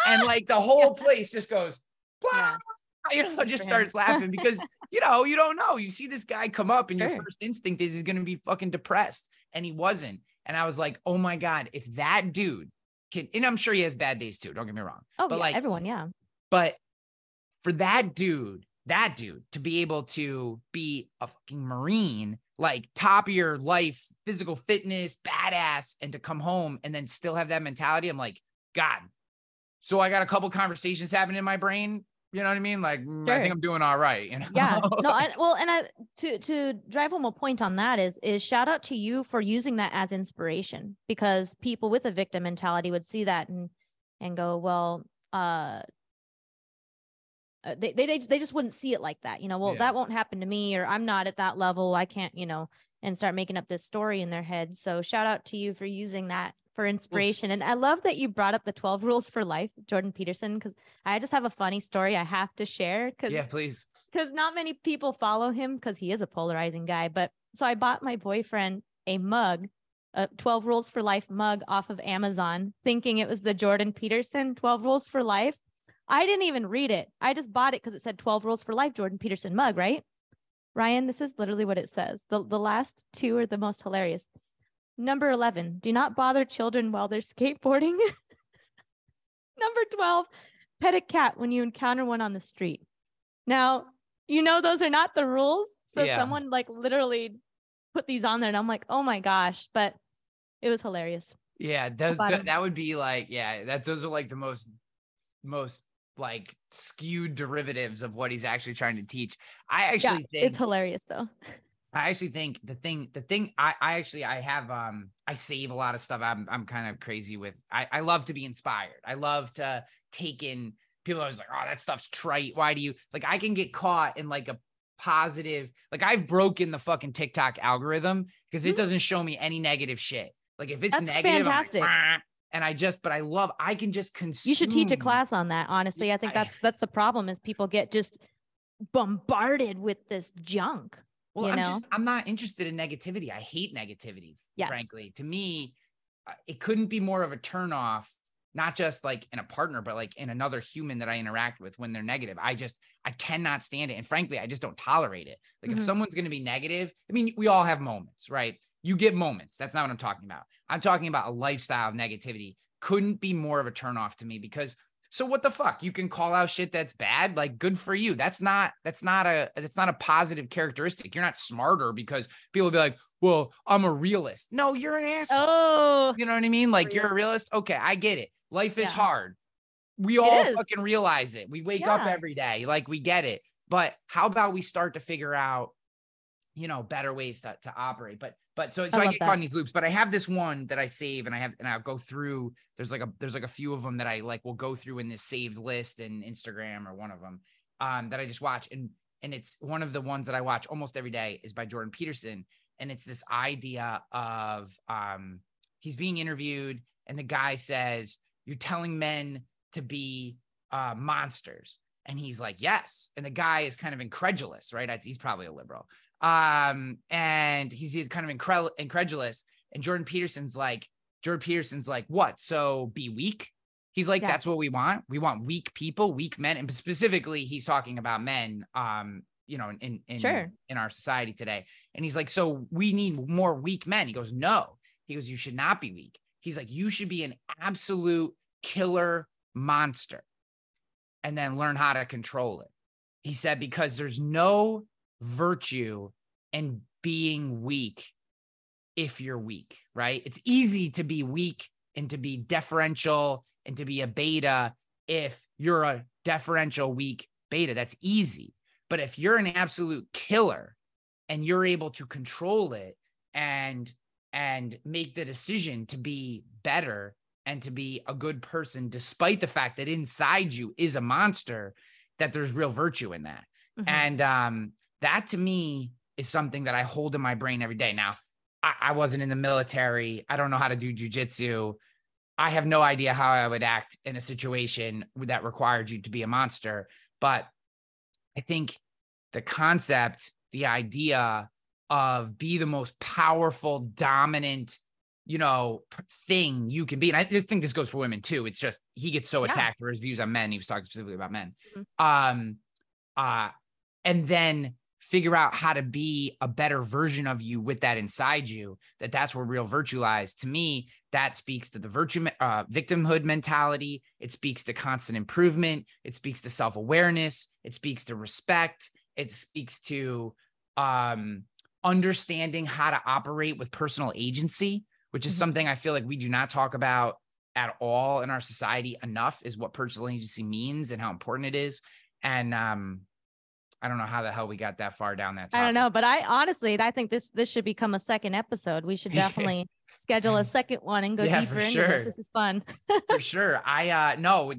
And Ah! like the whole [laughs] place just goes, Yeah. You know, just starts [laughs] laughing because you know, you don't know. You see this guy come up, and your first instinct is he's gonna be fucking depressed. And he wasn't. And I was like, oh my God, if that dude can, and I'm sure he has bad days too, don't get me wrong. oh but yeah, like- everyone yeah But for that dude, that dude to be able to be a fucking Marine, like top of your life, physical fitness, badass, and to come home and then still have that mentality, I'm like, God. So I got a couple conversations happening in my brain. You know what I mean? Like, mm, I think I'm doing all right. You [laughs] know? yeah no I, [laughs] well and I, to to drive home a point on that is is shout out to you for using that as inspiration because people with a victim mentality would see that and and go well uh uh, they, they they they just wouldn't see it like that you know well Yeah. that won't happen to me or i'm not at that level i can't you know and start making up this story in their head. So shout out to you for using that for inspiration. And I love that you brought up the 12 rules for life, Jordan Peterson, because I just have a funny story I have to share. Cause, Yeah, please. because not many people follow him because he is a polarizing guy. But so I bought my boyfriend a mug, a 12 Rules for Life mug off of Amazon, thinking it was the Jordan Peterson 12 Rules for Life. I didn't even read it. I just bought it because it said 12 Rules for Life Jordan Peterson mug, right? Ryan, this is literally what it says. The, the last two are the most hilarious. Number 11, do not bother children while they're skateboarding. [laughs] Number 12, pet a cat when you encounter one on the street. Now, you know those are not the rules. So Yeah. someone like literally put these on there and I'm like, "Oh my gosh." But it was hilarious. Yeah, those, th- that would be like, yeah, that those are like the most, most like skewed derivatives of what he's actually trying to teach. I actually think It's hilarious though. I actually think the thing, the thing, I, I actually, I have, um, I save a lot of stuff. I'm, I'm kind of crazy with. I, I love to be inspired. I love to take in. People are always like, oh, that stuff's trite. Why do you like? I can get caught in like a positive. Like I've broken the fucking TikTok algorithm because it Mhm. doesn't show me any negative shit. Like if it's That's negative, I'm like, fantastic. And I just, but I love. I can just consume. You should teach a class on that. Honestly, I think I- that's that's the problem is people get just bombarded with this junk. Well, I'm know? just I'm not interested in negativity. I hate negativity. Yes. Frankly, to me, uh, it couldn't be more of a turnoff. Not just like in a partner, but like in another human that I interact with when they're negative. I just I cannot stand it, and frankly, I just don't tolerate it. Like Mhm. if someone's going to be negative, I mean, we all have moments, right? You get moments. That's not what I'm talking about. I'm talking about a lifestyle of negativity. Couldn't be more of a turnoff to me because so what the fuck? You can call out shit that's bad. Like good for you. That's not that's not a that's not a positive characteristic. You're not smarter because people will be like, well, I'm a realist. No, you're an asshole. Oh, You know what I mean? Like you're a realist. Okay, I get it. Life is Yeah. hard. We all is. fucking realize it. We wake up every day. Like we get it. But how about we start to figure out, you know, better ways to, to operate? But but so so I I, get that. caught in these loops. But I have this one that I save and I have and I'll go through. There's like a there's like a few of them that I like will go through in this saved list in Instagram or one of them um that I just watch. And and it's one of the ones that I watch almost every day is by Jordan Peterson. And it's this idea of um he's being interviewed and the guy says, You're telling men to be uh monsters. And he's like, Yes. And the guy is kind of incredulous, right? He's probably a liberal. Um, and he's, he's kind of incre- incredulous. And Jordan Peterson's like, Jordan Peterson's like, What? So be weak? He's like, Yeah. That's what we want. We want weak people, weak men. And specifically, he's talking about men, um, you know, in in Sure. in our society today. And he's like, So we need more weak men. He goes, No. He goes, You should not be weak. He's like, You should be an absolute killer monster and then learn how to control it. He said, Because there's no virtue and being weak if you're weak, right? It's easy to be weak and to be deferential and to be a beta if you're a deferential, weak beta. That's easy. But if you're an absolute killer and you're able to control it and and make the decision to be better and to be a good person despite the fact that inside you is a monster that there's real virtue in that Mhm. and um that to me is something that i hold in my brain every day. Now I, I wasn't in the military. I don't know how to do jujitsu. I have no idea how i would act in a situation that required you to be a monster. But i think the concept the idea of be the most powerful dominant you know thing you can be. And i just think this goes for women too. It's just he gets so Yeah. attacked for his views on men. He was talking specifically about men. Mhm. um uh and then figure out how to be a better version of you with that inside you that that's where real virtue lies. To me that speaks to the virtue uh, victimhood mentality. It speaks to constant improvement. It speaks to self-awareness. It speaks to respect. It speaks to um understanding how to operate with personal agency which is Mhm. something i feel like we do not talk about at all in our society enough is what personal agency means and how important it is. And um i don't know how the hell we got that far down that I don't know, but I honestly, I think this this should become a second episode. We should [laughs] definitely schedule a second one and go Yeah, deeper into sure. this. This is fun. [laughs] for sure. I uh no,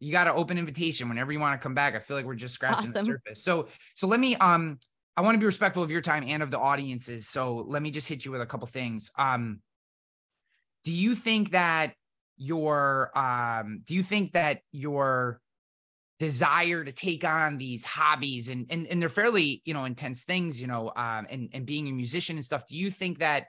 you got to open invitation whenever you want to come back. I feel like we're just scratching Awesome. the surface. So so let me um I want to be respectful of your time and of the audiences. So let me just hit you with a couple things. Um, do you think that your um, do you think that your desire to take on these hobbies and and, and they're fairly you know intense things you know um and and being a musician and stuff do you think that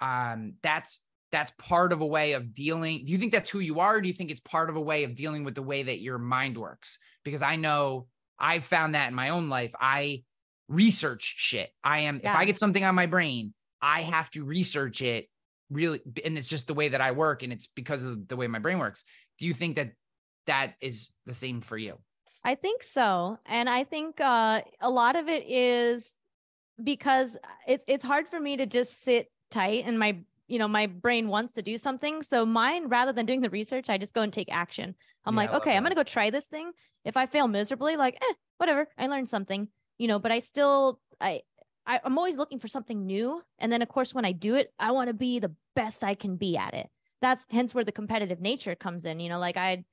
um that's that's part of a way of dealing do you think that's who you are or do you think it's part of a way of dealing with the way that your mind works? Because i know i've found that in my own life i research shit. I am yeah. if i get something on my brain i have to research it really and it's just the way that i work and it's because of the way my brain works. Do you think that that is the same for you. I think so. And I think uh, a lot of it is because it's it's hard for me to just sit tight and my you know my brain wants to do something. So mine rather than doing the research i just go and take action. I'm yeah, like okay i'm gonna go try this thing. If i fail miserably like eh whatever i learned something you know but i still i, I i'm always looking for something new. And then of course when i do it i want to be the best i can be at it. That's hence where the competitive nature comes in you know like i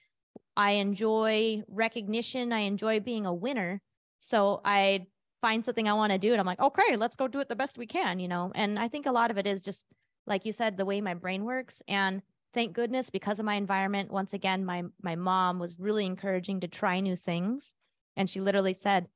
I enjoy recognition. I enjoy being a winner. So I find something I want to do and I'm like, okay, let's go do it the best we can, you know? And I think a lot of it is just, like you said, the way my brain works. And thank goodness because of my environment, once again, my, my mom was really encouraging to try new things. And she literally said,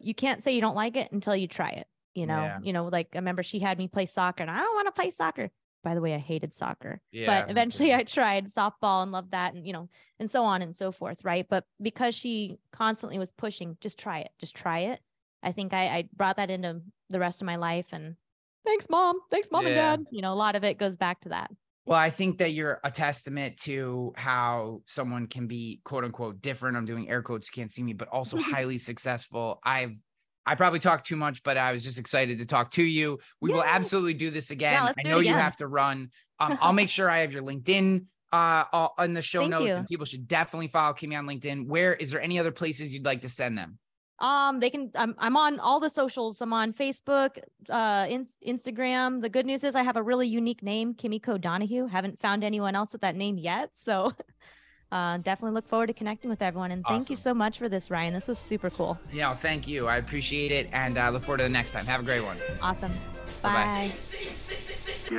you can't say you don't like it until you try it. You know, yeah. you know, like I remember she had me play soccer and I don't want to play soccer by the way, I hated soccer. Yeah, but eventually I tried softball and loved that and you know, and so on and so forth, right? But because she constantly was pushing, just try it, just try it. I think I, I brought that into the rest of my life and thanks mom, thanks mom yeah. and dad. You know, a lot of it goes back to that. Well, I think that you're a testament to how someone can be quote unquote different. I'm doing air quotes, you can't see me, but also [laughs] highly successful. I've I probably talked too much, but I was just excited to talk to you. We will absolutely do this again. Yeah, I know you have to run. Um, I'll make [laughs] sure I have your LinkedIn uh in the show Thank notes, you. and people should definitely follow Kimi on LinkedIn. Where is there any other places you'd like to send them? Um, they can. I'm I'm on all the socials. I'm on Facebook, uh, in, Instagram. The good news is I have a really unique name, Kimiko Donahue. Haven't found anyone else with that name yet, so [laughs] uh, definitely look forward to connecting with everyone. And thank you so much for this, Ryan. This was super cool. Yeah, thank you. I appreciate it, and uh, look forward to the next time. Have a great one. Awesome. Bye. Yes.